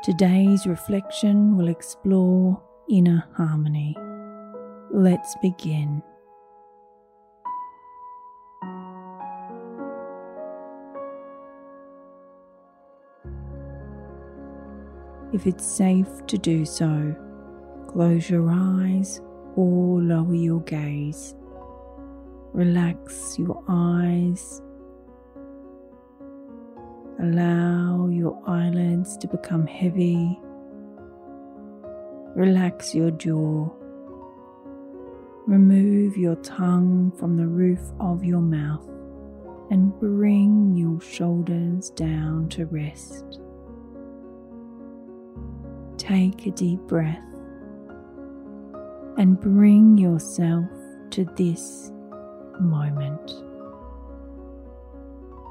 Today's reflection will explore inner harmony. Let's begin. If it's safe to do so, close your eyes or lower your gaze. Relax your eyes. Allow your eyelids to become heavy. Relax your jaw. Remove your tongue from the roof of your mouth and bring your shoulders down to rest. Take a deep breath and bring yourself to this moment.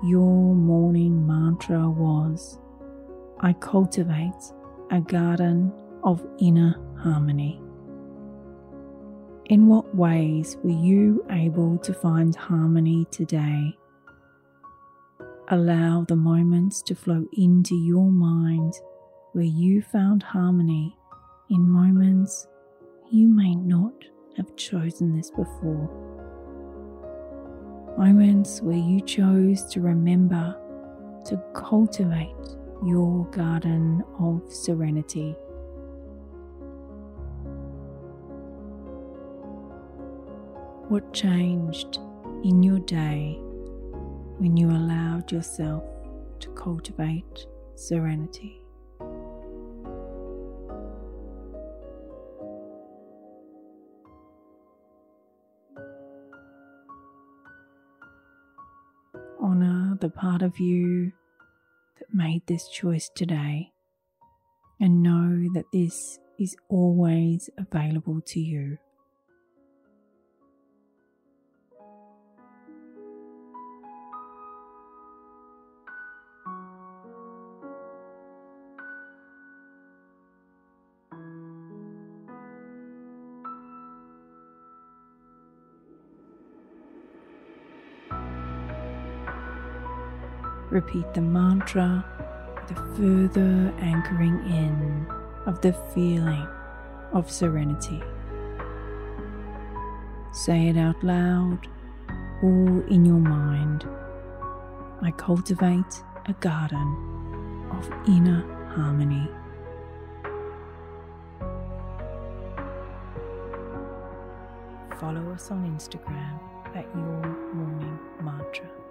Your morning mantra was I cultivate a garden of inner harmony. In what ways were you able to find harmony today? Allow the moments to flow into your mind where you found harmony in moments you may not have chosen this before. Moments where you chose to remember to cultivate your garden of serenity. What changed in your day when you allowed yourself to cultivate serenity? Honor the part of you made this choice today and know that this is always available to you. Repeat the mantra a further anchoring in of the feeling of serenity. Say it out loud or in your mind. I cultivate a garden of inner harmony. Follow us on Instagram at Your Morning Mantra.